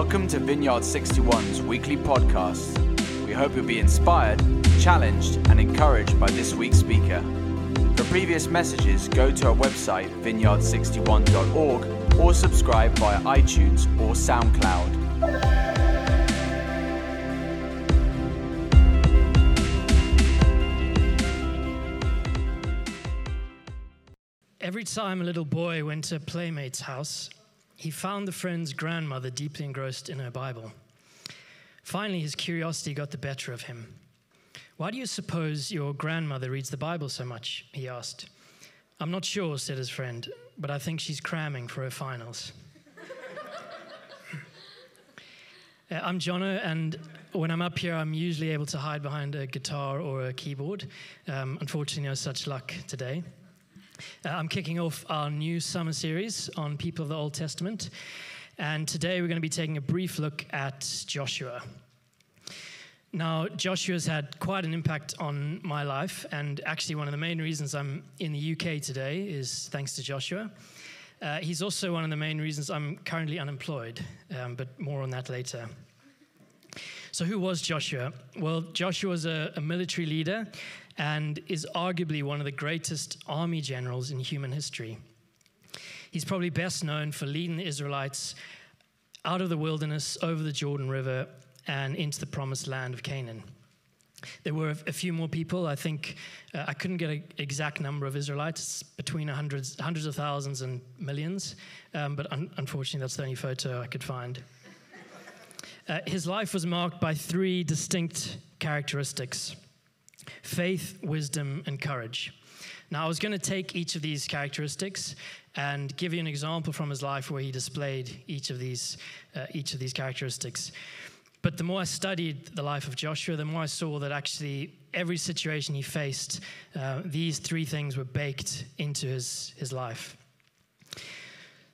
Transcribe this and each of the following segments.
Welcome to Vineyard 61's weekly podcast. We hope you'll be inspired, challenged, and encouraged by this week's speaker. For previous messages, go to our website, vineyard61.org, or subscribe via iTunes or SoundCloud. Every time a little boy went to a playmate's house, he found the friend's grandmother deeply engrossed in her Bible. Finally, his curiosity got the better of him. Why do you suppose your grandmother reads the Bible so much? he asked. I'm not sure, said his friend, but I think she's cramming for her finals. uh, I'm Jono, and when I'm up here, I'm usually able to hide behind a guitar or a keyboard. Um, unfortunately, no such luck today. Uh, I'm kicking off our new summer series on people of the Old Testament. And today we're going to be taking a brief look at Joshua. Now, Joshua's had quite an impact on my life, and actually, one of the main reasons I'm in the UK today is thanks to Joshua. Uh, he's also one of the main reasons I'm currently unemployed, um, but more on that later. So, who was Joshua? Well, Joshua was a, a military leader and is arguably one of the greatest army generals in human history. He's probably best known for leading the Israelites out of the wilderness, over the Jordan River, and into the promised land of Canaan. There were a few more people. I think uh, I couldn't get an exact number of Israelites, between hundreds, hundreds of thousands and millions, um, but un- unfortunately, that's the only photo I could find. Uh, his life was marked by three distinct characteristics faith, wisdom, and courage. Now, I was going to take each of these characteristics and give you an example from his life where he displayed each of these, uh, each of these characteristics. But the more I studied the life of Joshua, the more I saw that actually every situation he faced, uh, these three things were baked into his, his life.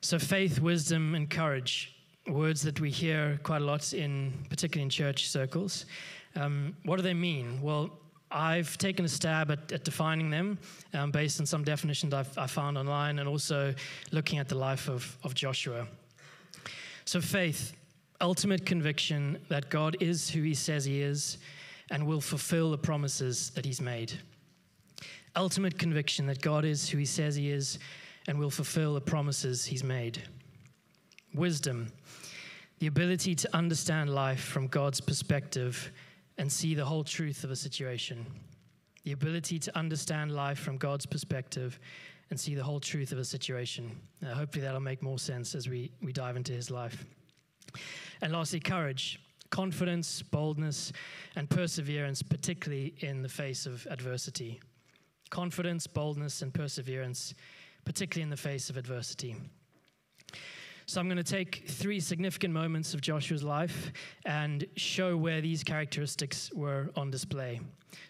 So, faith, wisdom, and courage, words that we hear quite a lot in, particularly in church circles. Um, what do they mean? Well, I've taken a stab at, at defining them um, based on some definitions I've, I found online and also looking at the life of, of Joshua. So, faith, ultimate conviction that God is who he says he is and will fulfill the promises that he's made. Ultimate conviction that God is who he says he is and will fulfill the promises he's made. Wisdom, the ability to understand life from God's perspective and see the whole truth of a situation. The ability to understand life from God's perspective and see the whole truth of a situation. Uh, hopefully, that'll make more sense as we, we dive into his life. And lastly, courage, confidence, boldness, and perseverance, particularly in the face of adversity. Confidence, boldness, and perseverance, particularly in the face of adversity. So I'm going to take three significant moments of Joshua's life and show where these characteristics were on display.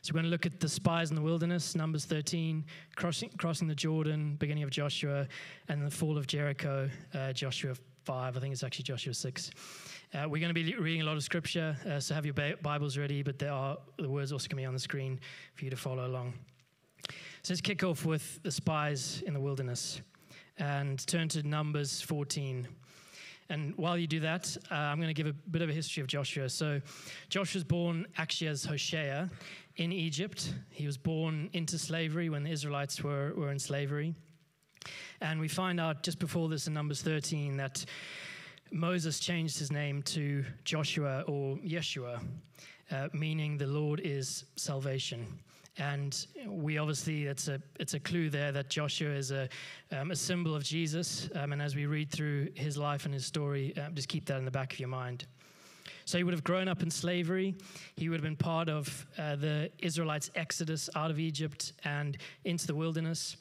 So we're going to look at the spies in the wilderness, Numbers 13, crossing, crossing the Jordan, beginning of Joshua, and the fall of Jericho, uh, Joshua 5. I think it's actually Joshua 6. Uh, we're going to be reading a lot of scripture, uh, so have your Bibles ready, but there are the words also going to be on the screen for you to follow along. So let's kick off with the spies in the wilderness and turn to Numbers 14. And while you do that, uh, I'm going to give a bit of a history of Joshua. So, Joshua was born actually as Hoshea in Egypt. He was born into slavery when the Israelites were, were in slavery. And we find out just before this in Numbers 13 that Moses changed his name to Joshua or Yeshua, uh, meaning the Lord is salvation. And we obviously, it's a, it's a clue there that Joshua is a, um, a symbol of Jesus. Um, and as we read through his life and his story, um, just keep that in the back of your mind. So he would have grown up in slavery. He would have been part of uh, the Israelites' exodus out of Egypt and into the wilderness.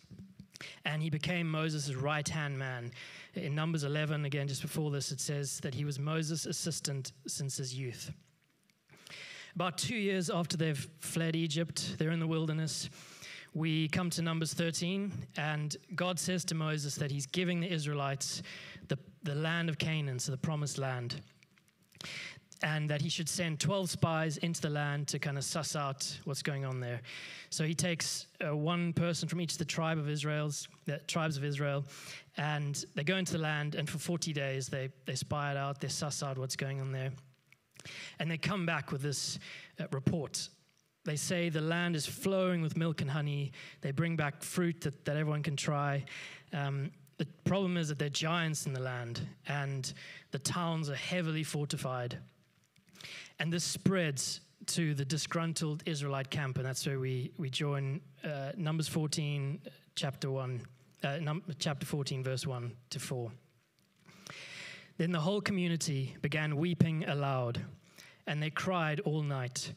And he became Moses' right hand man. In Numbers 11, again, just before this, it says that he was Moses' assistant since his youth. About two years after they've fled Egypt, they're in the wilderness. We come to Numbers 13, and God says to Moses that he's giving the Israelites the, the land of Canaan, so the promised land. and that he should send 12 spies into the land to kind of suss out what's going on there. So he takes uh, one person from each of the tribe of Israel's, the tribes of Israel, and they go into the land, and for 40 days they, they spy it out, they suss out what's going on there. And they come back with this uh, report. They say the land is flowing with milk and honey. They bring back fruit that, that everyone can try. Um, the problem is that there are giants in the land, and the towns are heavily fortified. And this spreads to the disgruntled Israelite camp, and that's where we, we join uh, Numbers 14, chapter 1, uh, num- chapter 14, verse 1 to 4. Then the whole community began weeping aloud, and they cried all night.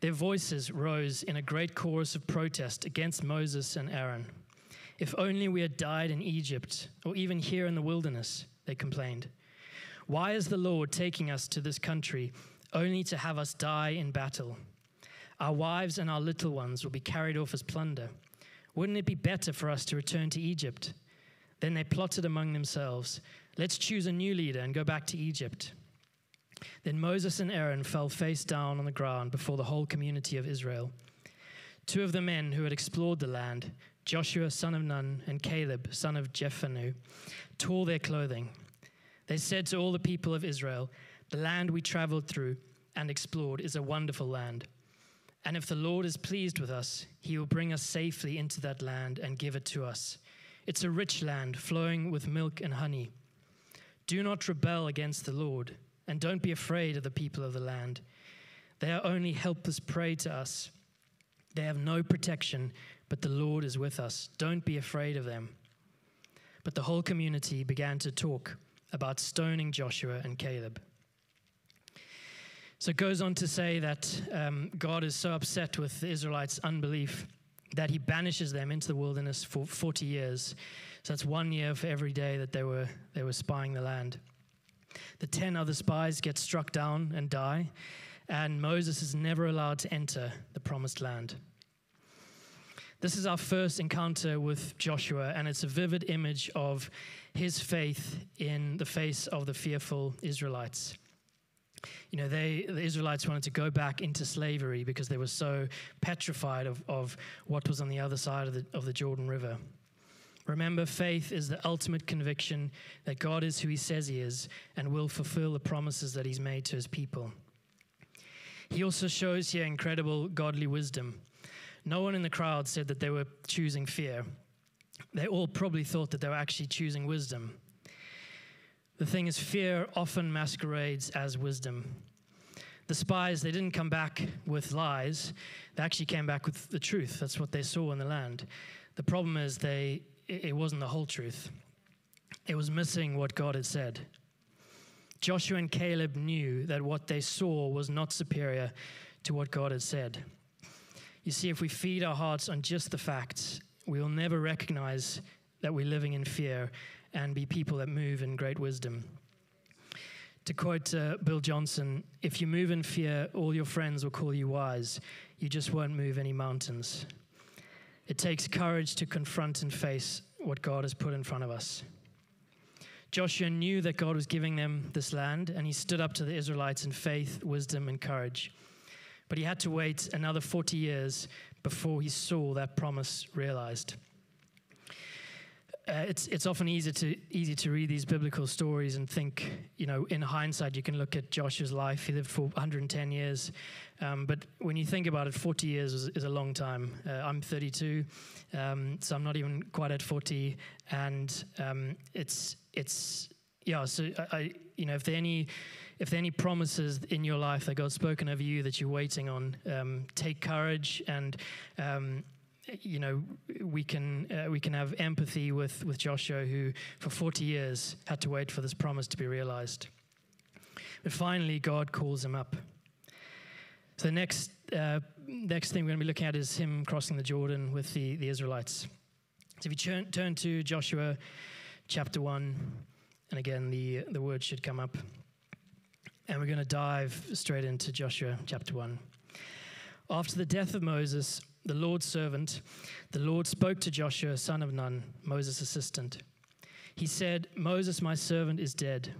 Their voices rose in a great chorus of protest against Moses and Aaron. If only we had died in Egypt, or even here in the wilderness, they complained. Why is the Lord taking us to this country only to have us die in battle? Our wives and our little ones will be carried off as plunder. Wouldn't it be better for us to return to Egypt? Then they plotted among themselves let's choose a new leader and go back to Egypt. Then Moses and Aaron fell face down on the ground before the whole community of Israel. Two of the men who had explored the land, Joshua son of Nun and Caleb son of Jephunneh, tore their clothing. They said to all the people of Israel, The land we traveled through and explored is a wonderful land. And if the Lord is pleased with us, he will bring us safely into that land and give it to us. It's a rich land flowing with milk and honey. Do not rebel against the Lord, and don't be afraid of the people of the land. They are only helpless prey to us. They have no protection, but the Lord is with us. Don't be afraid of them. But the whole community began to talk about stoning Joshua and Caleb. So it goes on to say that um, God is so upset with the Israelites' unbelief that he banishes them into the wilderness for 40 years. So that's one year for every day that they were, they were spying the land. The 10 other spies get struck down and die, and Moses is never allowed to enter the promised land. This is our first encounter with Joshua, and it's a vivid image of his faith in the face of the fearful Israelites. You know, they, the Israelites wanted to go back into slavery because they were so petrified of, of what was on the other side of the, of the Jordan River. Remember, faith is the ultimate conviction that God is who he says he is and will fulfill the promises that he's made to his people. He also shows here incredible godly wisdom. No one in the crowd said that they were choosing fear. They all probably thought that they were actually choosing wisdom. The thing is, fear often masquerades as wisdom. The spies, they didn't come back with lies, they actually came back with the truth. That's what they saw in the land. The problem is, they, it wasn't the whole truth, it was missing what God had said. Joshua and Caleb knew that what they saw was not superior to what God had said. You see, if we feed our hearts on just the facts, we will never recognize that we're living in fear and be people that move in great wisdom. To quote uh, Bill Johnson, if you move in fear, all your friends will call you wise. You just won't move any mountains. It takes courage to confront and face what God has put in front of us. Joshua knew that God was giving them this land, and he stood up to the Israelites in faith, wisdom, and courage. But he had to wait another 40 years before he saw that promise realized. Uh, it's it's often easy to easy to read these biblical stories and think, you know, in hindsight, you can look at Joshua's life. He lived for 110 years, um, but when you think about it, 40 years is, is a long time. Uh, I'm 32, um, so I'm not even quite at 40, and um, it's it's yeah. So I, I you know, if there any if there are any promises in your life that God's spoken over you that you're waiting on, um, take courage and. You know, we can uh, we can have empathy with with Joshua, who for 40 years had to wait for this promise to be realized. But finally, God calls him up. So the next uh, next thing we're going to be looking at is him crossing the Jordan with the, the Israelites. So if you turn, turn to Joshua chapter one, and again the the word should come up, and we're going to dive straight into Joshua chapter one. After the death of Moses, the Lord's servant, the Lord spoke to Joshua, son of Nun, Moses' assistant. He said, Moses, my servant, is dead.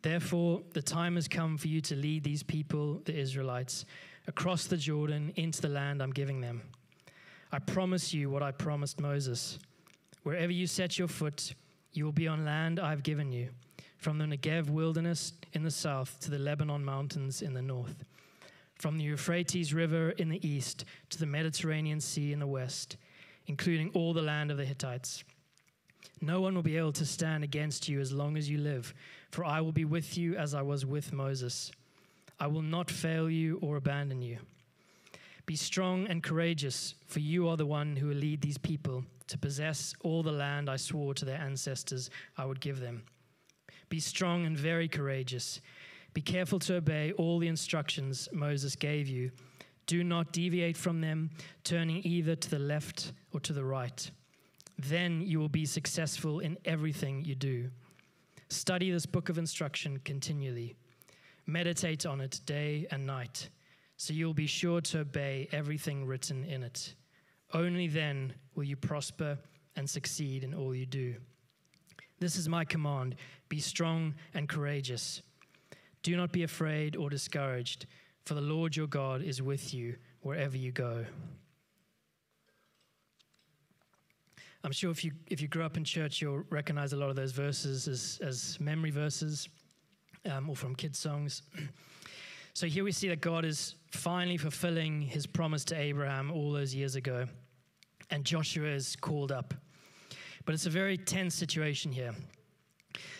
Therefore, the time has come for you to lead these people, the Israelites, across the Jordan into the land I'm giving them. I promise you what I promised Moses. Wherever you set your foot, you will be on land I've given you, from the Negev wilderness in the south to the Lebanon mountains in the north, from the Euphrates River in the east to the Mediterranean Sea in the west, including all the land of the Hittites. No one will be able to stand against you as long as you live, for I will be with you as I was with Moses. I will not fail you or abandon you. Be strong and courageous, for you are the one who will lead these people to possess all the land I swore to their ancestors I would give them. Be strong and very courageous. Be careful to obey all the instructions Moses gave you. Do not deviate from them, turning either to the left or to the right. Then you will be successful in everything you do. Study this book of instruction continually. Meditate on it day and night, so you'll be sure to obey everything written in it. Only then will you prosper and succeed in all you do. This is my command be strong and courageous. Do not be afraid or discouraged, for the Lord your God is with you wherever you go. I'm sure if you, if you grew up in church, you'll recognize a lot of those verses as, as memory verses um, or from kids' songs. so here we see that God is finally fulfilling his promise to Abraham all those years ago, and Joshua is called up. But it's a very tense situation here.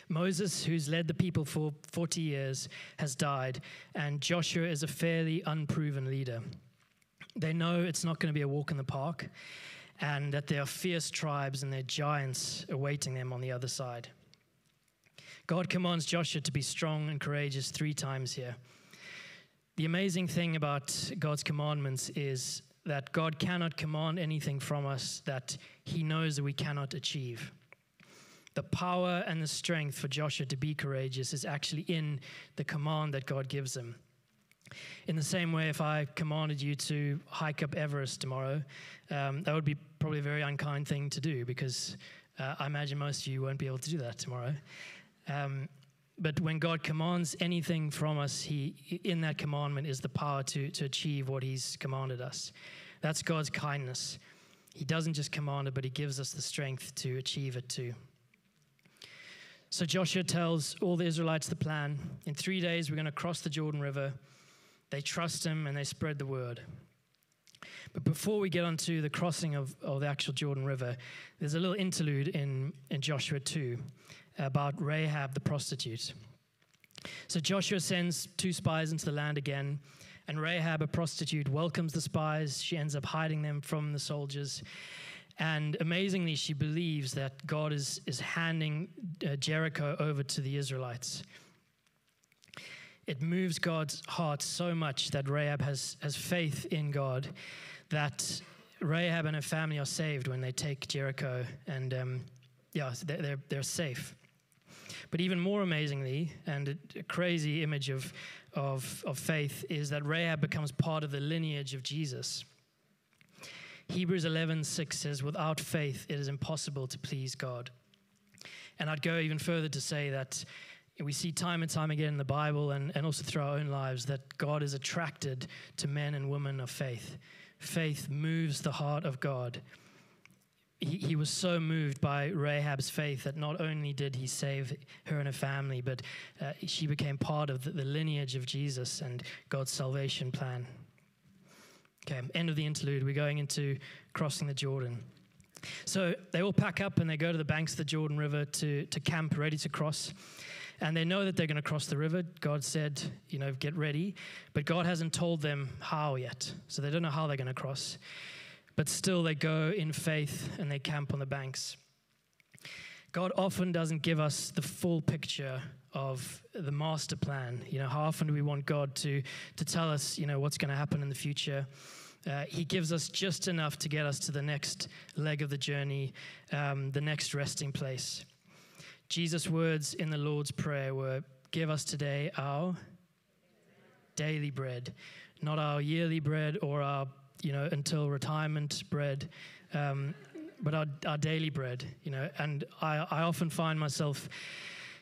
Moses, who's led the people for 40 years, has died, and Joshua is a fairly unproven leader. They know it's not going to be a walk in the park, and that there are fierce tribes and there are giants awaiting them on the other side. God commands Joshua to be strong and courageous three times here. The amazing thing about God's commandments is that God cannot command anything from us that he knows that we cannot achieve. The power and the strength for Joshua to be courageous is actually in the command that God gives him. In the same way, if I commanded you to hike up Everest tomorrow, um, that would be probably a very unkind thing to do because uh, I imagine most of you won't be able to do that tomorrow. Um, but when God commands anything from us, He in that commandment is the power to, to achieve what He's commanded us. That's God's kindness. He doesn't just command it, but He gives us the strength to achieve it too. So Joshua tells all the Israelites the plan. In three days, we're going to cross the Jordan River. They trust him and they spread the word. But before we get onto the crossing of, of the actual Jordan River, there's a little interlude in, in Joshua 2 about Rahab the prostitute. So Joshua sends two spies into the land again, and Rahab, a prostitute, welcomes the spies. She ends up hiding them from the soldiers. And amazingly, she believes that God is, is handing uh, Jericho over to the Israelites it moves God's heart so much that Rahab has, has faith in God that Rahab and her family are saved when they take Jericho, and um, yeah, they're, they're, safe. But even more amazingly, and a crazy image of, of, of faith, is that Rahab becomes part of the lineage of Jesus. Hebrews 11:6 says, "Without faith, it is impossible to please God." And I'd go even further to say that we see time and time again in the Bible and, and also through our own lives that God is attracted to men and women of faith. Faith moves the heart of God. He, he was so moved by Rahab's faith that not only did he save her and her family, but uh, she became part of the, the lineage of Jesus and God's salvation plan. Okay, end of the interlude. We're going into crossing the Jordan. So they all pack up and they go to the banks of the Jordan River to, to camp, ready to cross and they know that they're going to cross the river. God said, you know, get ready, but God hasn't told them how yet. So they don't know how they're going to cross. But still, they go in faith and they camp on the banks. God often doesn't give us the full picture of the master plan. You know, how often do we want God to, to tell us, you know, what's going to happen in the future? Uh, he gives us just enough to get us to the next leg of the journey, um, the next resting place. Jesus' words in the Lord's Prayer were Give us today our daily bread, not our yearly bread or our, you know, until retirement bread, um, but our, our daily bread, you know. And I, I often find myself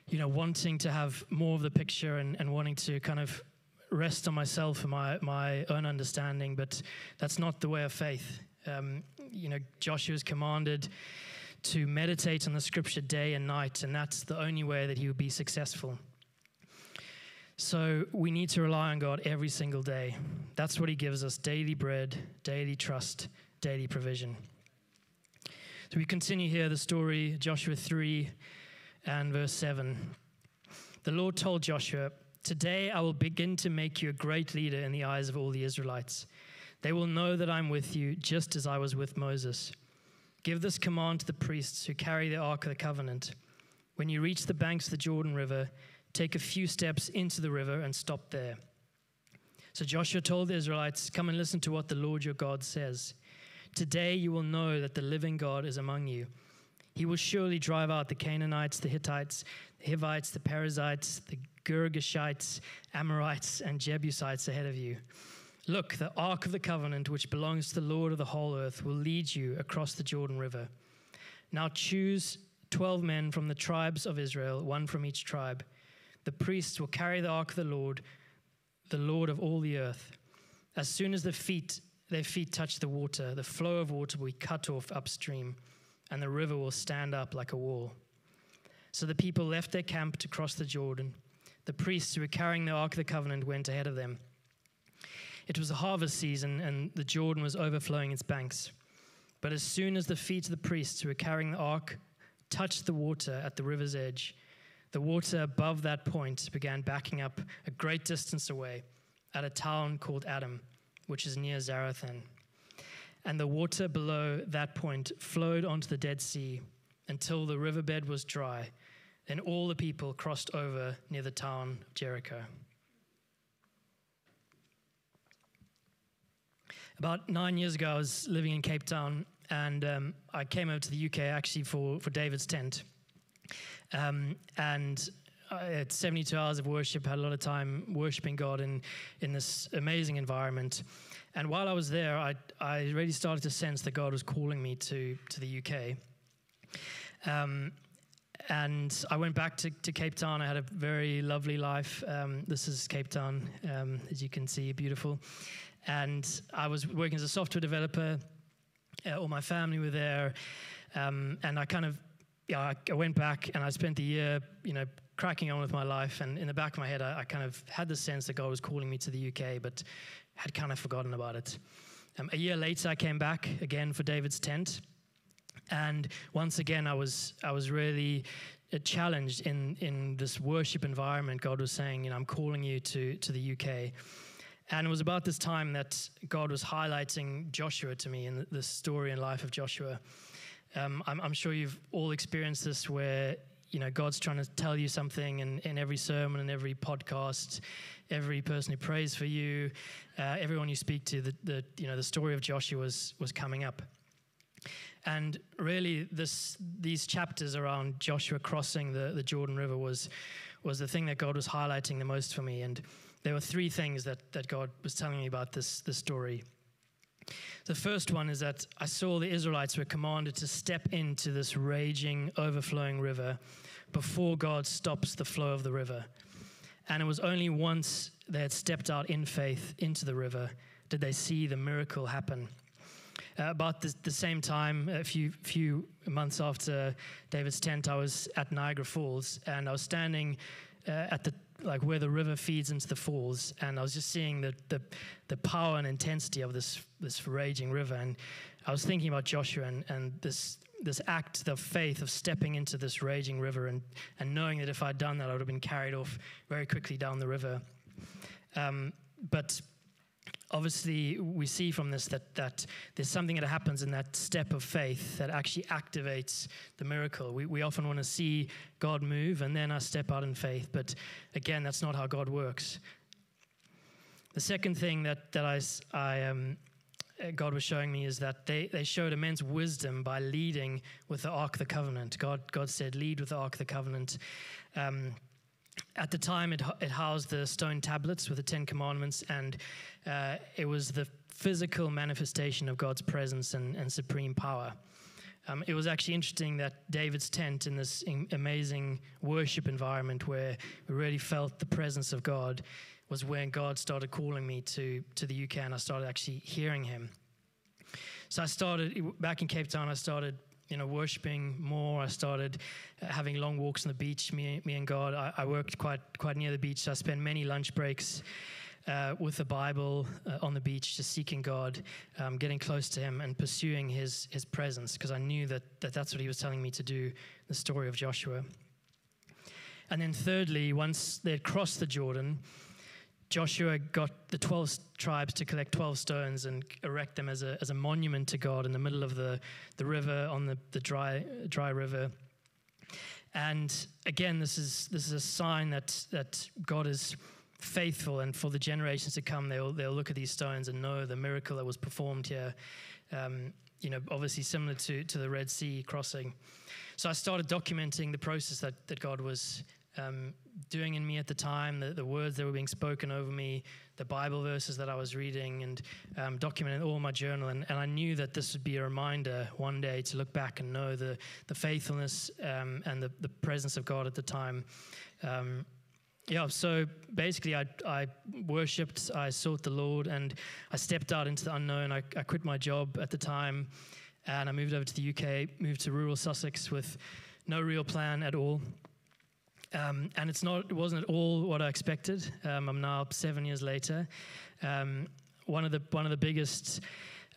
you know, wanting to have more of the picture and, and wanting to kind of rest on myself and my, my own understanding, but that's not the way of faith. Um, you know, Joshua is commanded to meditate on the scripture day and night, and that's the only way that he would be successful. So we need to rely on God every single day. That's what he gives us daily bread, daily trust, daily provision. So we continue here the story, Joshua 3 and verse 7. The Lord told Joshua, Today I will begin to make you a great leader in the eyes of all the Israelites. They will know that I'm with you, just as I was with Moses. Give this command to the priests who carry the Ark of the Covenant. When you reach the banks of the Jordan River, take a few steps into the river and stop there. So Joshua told the Israelites, Come and listen to what the Lord your God says. Today you will know that the living God is among you. He will surely drive out the Canaanites, the Hittites, the Hivites, the Perizzites, the Girgashites, Amorites, and Jebusites ahead of you. Look, the ark of the covenant, which belongs to the Lord of the whole earth, will lead you across the Jordan River. Now choose 12 men from the tribes of Israel, one from each tribe. The priests will carry the ark of the Lord, the Lord of all the earth. As soon as the feet, their feet touch the water, the flow of water will be cut off upstream, and the river will stand up like a wall. So the people left their camp to cross the Jordan. The priests who were carrying the Ark of the Covenant went ahead of them. It was a harvest season, and the Jordan was overflowing its banks. But as soon as the feet of the priests who were carrying the ark touched the water at the river's edge, the water above that point began backing up a great distance away at a town called Adam, which is near Zarethan. And the water below that point flowed onto the Dead Sea until the riverbed was dry then all the people crossed over near the town of Jericho. About nine years ago, I was living in Cape Town, and um, I came over to the UK actually for, for David's tent. Um, and I had 72 hours of worship, had a lot of time worshiping God in, in this amazing environment. And while I was there, I, I really started to sense that God was calling me to, to the UK. Um, and I went back to, to Cape Town. I had a very lovely life. Um, this is Cape Town, um, as you can see, beautiful. And I was working as a software developer. Uh, all my family were there, um, and I kind of, yeah, I, went back and I spent the year, you know, cracking on with my life. And in the back of my head, I, I, kind of had the sense that God was calling me to the UK, but had kind of forgotten about it. Um, a year later, I came back again for David's tent and once again, I was I was really uh, challenged in in this worship environment. God was saying, you know, I'm calling you to to the UK. And it was about this time that God was highlighting Joshua to me in the story and life of Joshua. Um, I'm, I'm, sure you've all experienced this where you know God's trying to tell you something in, in every sermon and every podcast, every person who prays for you, uh, everyone you speak to. The, the you know the story of Joshua was was coming up. And really, this, these chapters around Joshua crossing the, the Jordan River was, was the thing that God was highlighting the most for me. And there were three things that, that God was telling me about this, this story. The first one is that I saw the Israelites were commanded to step into this raging, overflowing river before God stops the flow of the river. And it was only once they had stepped out in faith into the river did they see the miracle happen. Uh, about the, the, same time, a few few months after David's tent, I was at Niagara Falls, and I was standing uh, at the like where the river feeds into the falls, and I was just seeing the, the the power and intensity of this this raging river, and I was thinking about Joshua and, and this this act of faith of stepping into this raging river and and knowing that if I'd done that, I would have been carried off very quickly down the river. Um, but obviously we see from this that, that there's something that happens in that step of faith that actually activates the miracle. We, we often want to see God move and then I step out in faith, but again, that's not how God works. The second thing that, that I, I um, God was showing me is that they, they showed immense wisdom by leading with the Ark of the Covenant. God, God said, lead with the Ark of the Covenant. Um, at the time, it, it housed the stone tablets with the Ten Commandments, and uh, it was the physical manifestation of God's presence and, and supreme power. Um, it was actually interesting that David's tent in this amazing worship environment where we really felt the presence of God was when God started calling me to, to the UK and I started actually hearing Him. So I started back in Cape Town. I started, you know, worshiping more. I started uh, having long walks on the beach. Me, me and God. I, I worked quite quite near the beach. So I spent many lunch breaks uh, with the Bible uh, on the beach, just seeking God, um, getting close to Him, and pursuing His His presence, because I knew that, that that's what He was telling me to do. The story of Joshua. And then, thirdly, once they had crossed the Jordan, Joshua got the 12 tribes to collect 12 stones and erect them as a, as a monument to God in the middle of the, the river, on the, the dry, dry river. And again, this is, this is a sign that, that God is faithful, and for the generations to come, they'll, they'll look at these stones and know the miracle that was performed here. Um, you know, obviously similar to, to the Red Sea crossing. So I started documenting the process that, that God was um, doing in me at the time, the, the, words that were being spoken over me, the Bible verses that I was reading, and um, documenting all my journal. And, and, I knew that this would be a reminder one day to look back and know the, the faithfulness um, and the, the presence of God at the time. Um, yeah, so basically, I, I worshipped, I sought the Lord, and I stepped out into the unknown. I, I quit my job at the time, and I moved over to the UK, moved to rural Sussex with no real plan at all. Um, and it's not, it wasn't at all what I expected. Um, I'm now seven years later. Um, one of the one of the biggest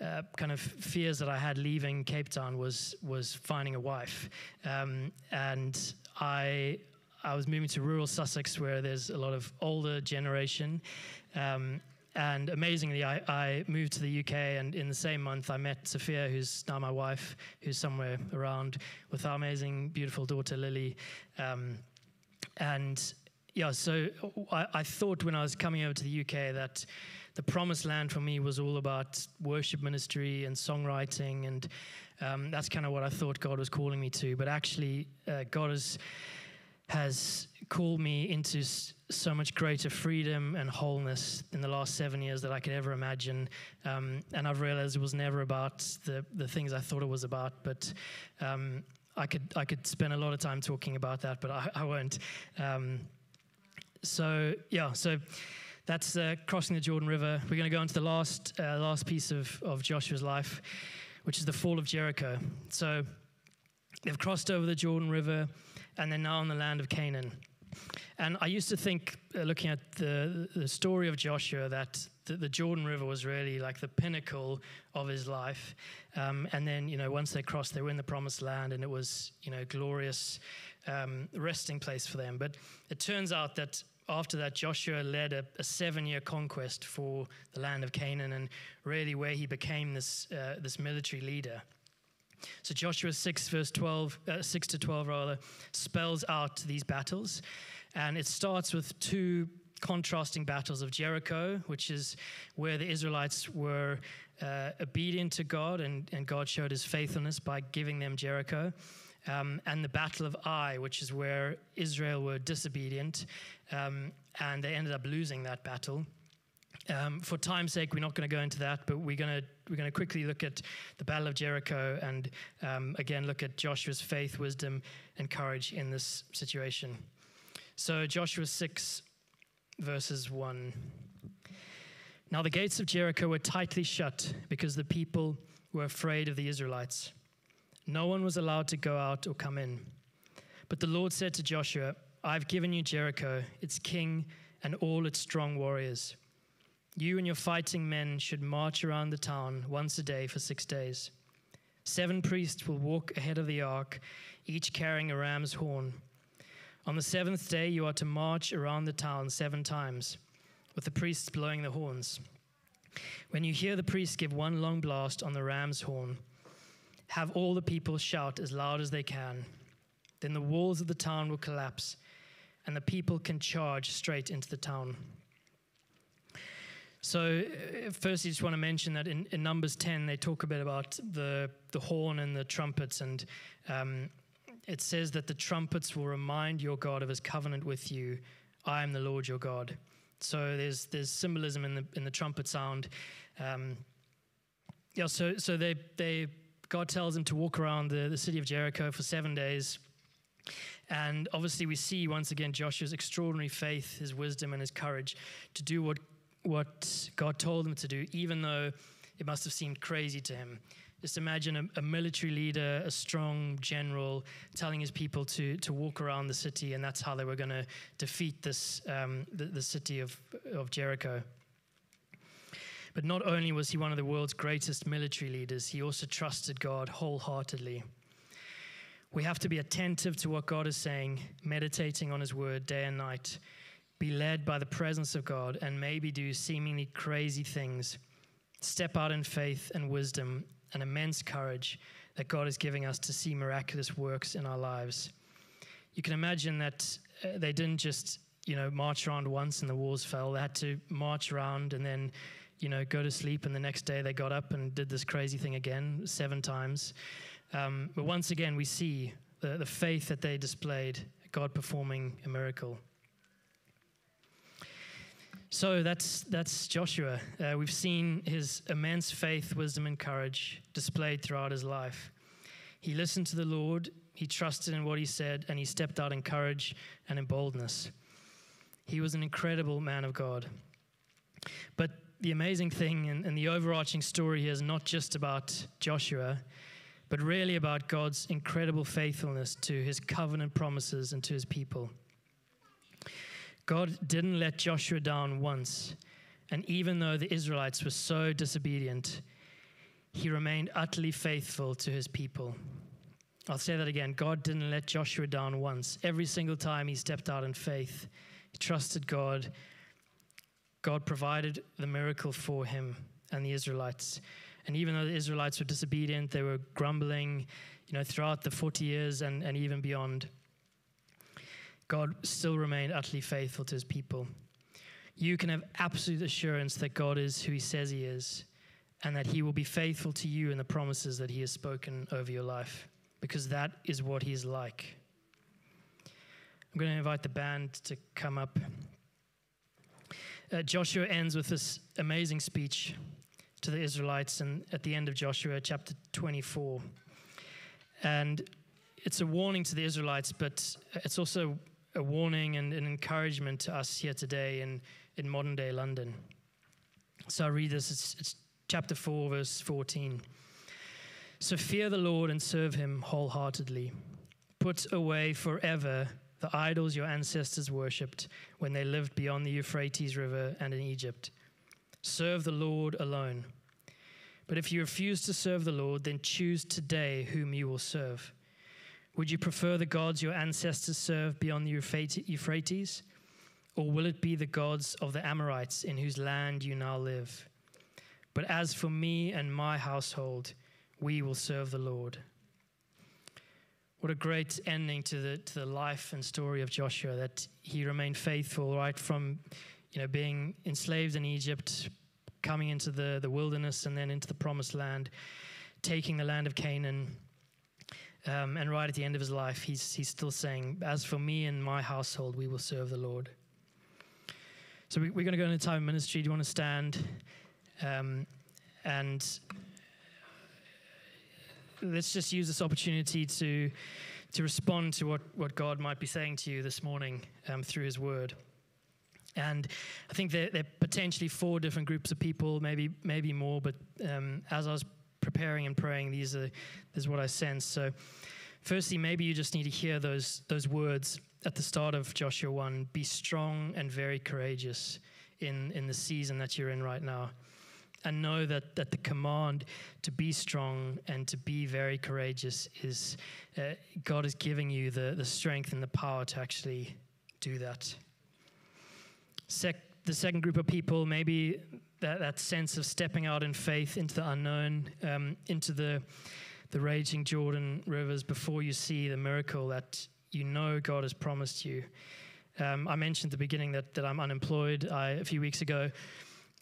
uh, kind of fears that I had leaving Cape Town was was finding a wife, um, and I I was moving to rural Sussex where there's a lot of older generation. Um, and amazingly, I, I, moved to the UK, and in the same month, I met Sophia, who's now my wife, who's somewhere around with our amazing, beautiful daughter, Lily. And yeah, so I, I, thought when I was coming over to the UK that the promised land for me was all about worship ministry and songwriting, and um, that's kind of what I thought God was calling me to. But actually, uh, God has has called me into so much greater freedom and wholeness in the last seven years that I could ever imagine. Um, and I've realized it was never about the, the things I thought it was about, but um, I could I could spend a lot of time talking about that, but I, I won't. Um, so yeah, so that's uh, crossing the Jordan River. We're going to go into the last uh, last piece of of Joshua's life, which is the fall of Jericho. So they've crossed over the Jordan River, and they're now in the land of Canaan. And I used to think, uh, looking at the the story of Joshua, that the, the, Jordan River was really like the pinnacle of his life. Um, and then, you know, once they crossed, they were in the promised land and it was, you know, glorious um, resting place for them. But it turns out that after that, Joshua led a, a seven-year conquest for the land of Canaan, and really where he became this uh, this military leader. So Joshua six verse twelve, uh, six to twelve rather, spells out these battles, and it starts with two contrasting battles of Jericho, which is where the Israelites were uh, obedient to God and, and God showed his faithfulness by giving them Jericho. Um, and the Battle of Ai, which is where Israel were disobedient um, and they ended up losing that battle. Um, for time's sake, we're not going to go into that, but we're going to we're going to quickly look at the Battle of Jericho and um, again look at Joshua's faith, wisdom, and courage in this situation. So Joshua six verses 1. Now the gates of Jericho were tightly shut because the people were afraid of the Israelites. No one was allowed to go out or come in. But the Lord said to Joshua, I've given you Jericho, its king, and all its strong warriors. You and your fighting men should march around the town once a day for six days. Seven priests will walk ahead of the ark, each carrying a ram's horn. On the seventh day, you are to march around the town seven times, with the priests blowing the horns. When you hear the priests give one long blast on the ram's horn, have all the people shout as loud as they can. Then the walls of the town will collapse, and the people can charge straight into the town. So, uh, first, I just want to mention that in, in, Numbers 10, they talk a bit about the, the horn and the trumpets, and um, it says that the trumpets will remind your God of his covenant with you. I am the Lord your God. So there's there's symbolism in the in the trumpet sound. Um, yeah, so so they they God tells him to walk around the, the city of Jericho for seven days. And obviously, we see once again Joshua's extraordinary faith, his wisdom, and his courage to do what, what God told him to do, even though it must have seemed crazy to him. Just imagine a, a, military leader, a strong general, telling his people to, to walk around the city, and that's how they were going to defeat this, um, the, the city of, of Jericho. But not only was he one of the world's greatest military leaders, he also trusted God wholeheartedly. We have to be attentive to what God is saying, meditating on his word day and night, be led by the presence of God, and maybe do seemingly crazy things. Step out in faith and wisdom and immense courage that God is giving us to see miraculous works in our lives. You can imagine that uh, they didn't just, you know, march around once and the walls fell. They had to march around and then, you know, go to sleep. And the next day they got up and did this crazy thing again seven times. Um, but once again, we see the, the faith that they displayed, God performing a miracle. So that's, that's Joshua. Uh, we've seen his immense faith, wisdom, and courage displayed throughout his life. He listened to the Lord, he trusted in what he said, and he stepped out in courage and in boldness. He was an incredible man of God. But the amazing thing and, and the overarching story here is not just about Joshua, but really about God's incredible faithfulness to his covenant promises and to his people. God didn't let Joshua down once. And even though the Israelites were so disobedient, he remained utterly faithful to his people. I'll say that again. God didn't let Joshua down once. Every single time he stepped out in faith, he trusted God. God provided the miracle for him and the Israelites. And even though the Israelites were disobedient, they were grumbling, you know, throughout the 40 years and, and even beyond. God still remained utterly faithful to his people. You can have absolute assurance that God is who he says he is and that he will be faithful to you in the promises that he has spoken over your life because that is what he's like. I'm going to invite the band to come up. Uh, Joshua ends with this amazing speech to the Israelites and at the end of Joshua chapter 24. And it's a warning to the Israelites, but it's also a warning and an encouragement to us here today in, in modern day London. So I read this, it's, it's chapter 4, verse 14. So fear the Lord and serve him wholeheartedly. Put away forever the idols your ancestors worshipped when they lived beyond the Euphrates River and in Egypt. Serve the Lord alone. But if you refuse to serve the Lord, then choose today whom you will serve would you prefer the gods your ancestors served beyond the Euphrates? Or will it be the gods of the Amorites in whose land you now live? But as for me and my household, we will serve the Lord. What a great ending to the, to the life and story of Joshua that he remained faithful right from you know, being enslaved in Egypt, coming into the, the wilderness, and then into the promised land, taking the land of Canaan um, and right at the end of his life, he's, he's still saying, As for me and my household, we will serve the Lord. So we, are going to go into time of ministry. Do you want to stand? Um, and let's just use this opportunity to, to respond to what, what God might be saying to you this morning um, through his word. And I think there, there, are potentially four different groups of people, maybe maybe more. But um, as I was preparing and praying, these are is what I sense. So, firstly, maybe you just need to hear those those words at the start of Joshua one: "Be strong and very courageous in in the season that you're in right now." And know that, that the command to be strong and to be very courageous is uh, God is giving you the, the strength and the power to actually do that. Sec- the second group of people, maybe that, that sense of stepping out in faith into the unknown, um, into the, the raging Jordan rivers before you see the miracle that you know God has promised you. Um, I mentioned at the beginning that, that I'm unemployed. I, a few weeks ago,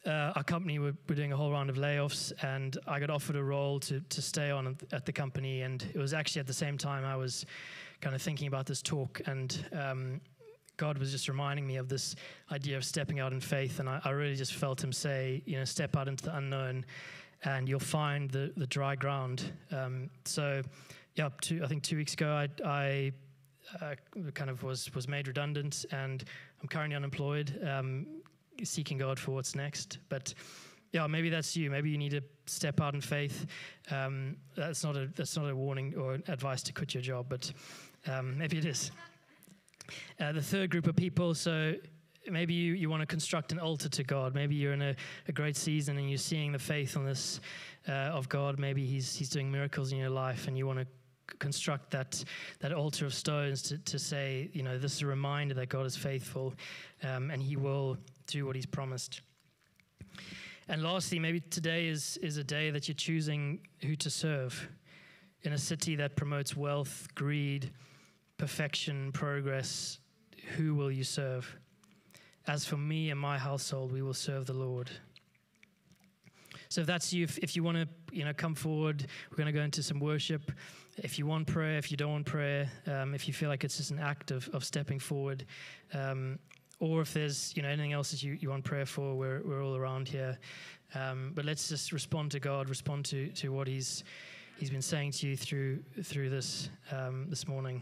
uh, our company were, were, doing a whole round of layoffs, and I got offered a role to, to stay on at the company. And it was actually at the same time I was kind of thinking about this talk. And um, God was just reminding me of this idea of stepping out in faith, and I, I, really just felt Him say, you know, step out into the unknown. and you'll find the, the dry ground. Um, so, yeah, two, I think two weeks ago, I, I uh, kind of was, was made redundant, and I'm currently unemployed, um, seeking God for what's next. But yeah, maybe that's you. Maybe you need to step out in faith. Um, that's not a that's not a warning or advice to quit your job, but um, maybe it is. Uh, the third group of people, so maybe you, you want to construct an altar to God. Maybe you're in a, a great season and you're seeing the faithfulness uh, of God. Maybe he's, he's doing miracles in your life and you want to construct that, that altar of stones to, to say, you know, this is a reminder that God is faithful um, and he will do what he's promised. And lastly, maybe today is, is a day that you're choosing who to serve in a city that promotes wealth, greed, perfection, progress. Who will you serve? As for me and my household, we will serve the Lord. So if that's you, if, if you want to, you know, come forward, we're going to go into some worship. If you want prayer, if you don't want prayer, um, if you feel like it's just an act of, of stepping forward, um, or if there's, you know, anything else that you, you want prayer for, we're, we're all around here. Um, but let's just respond to God, respond to, to what He's He's been saying to you through through this um, this morning.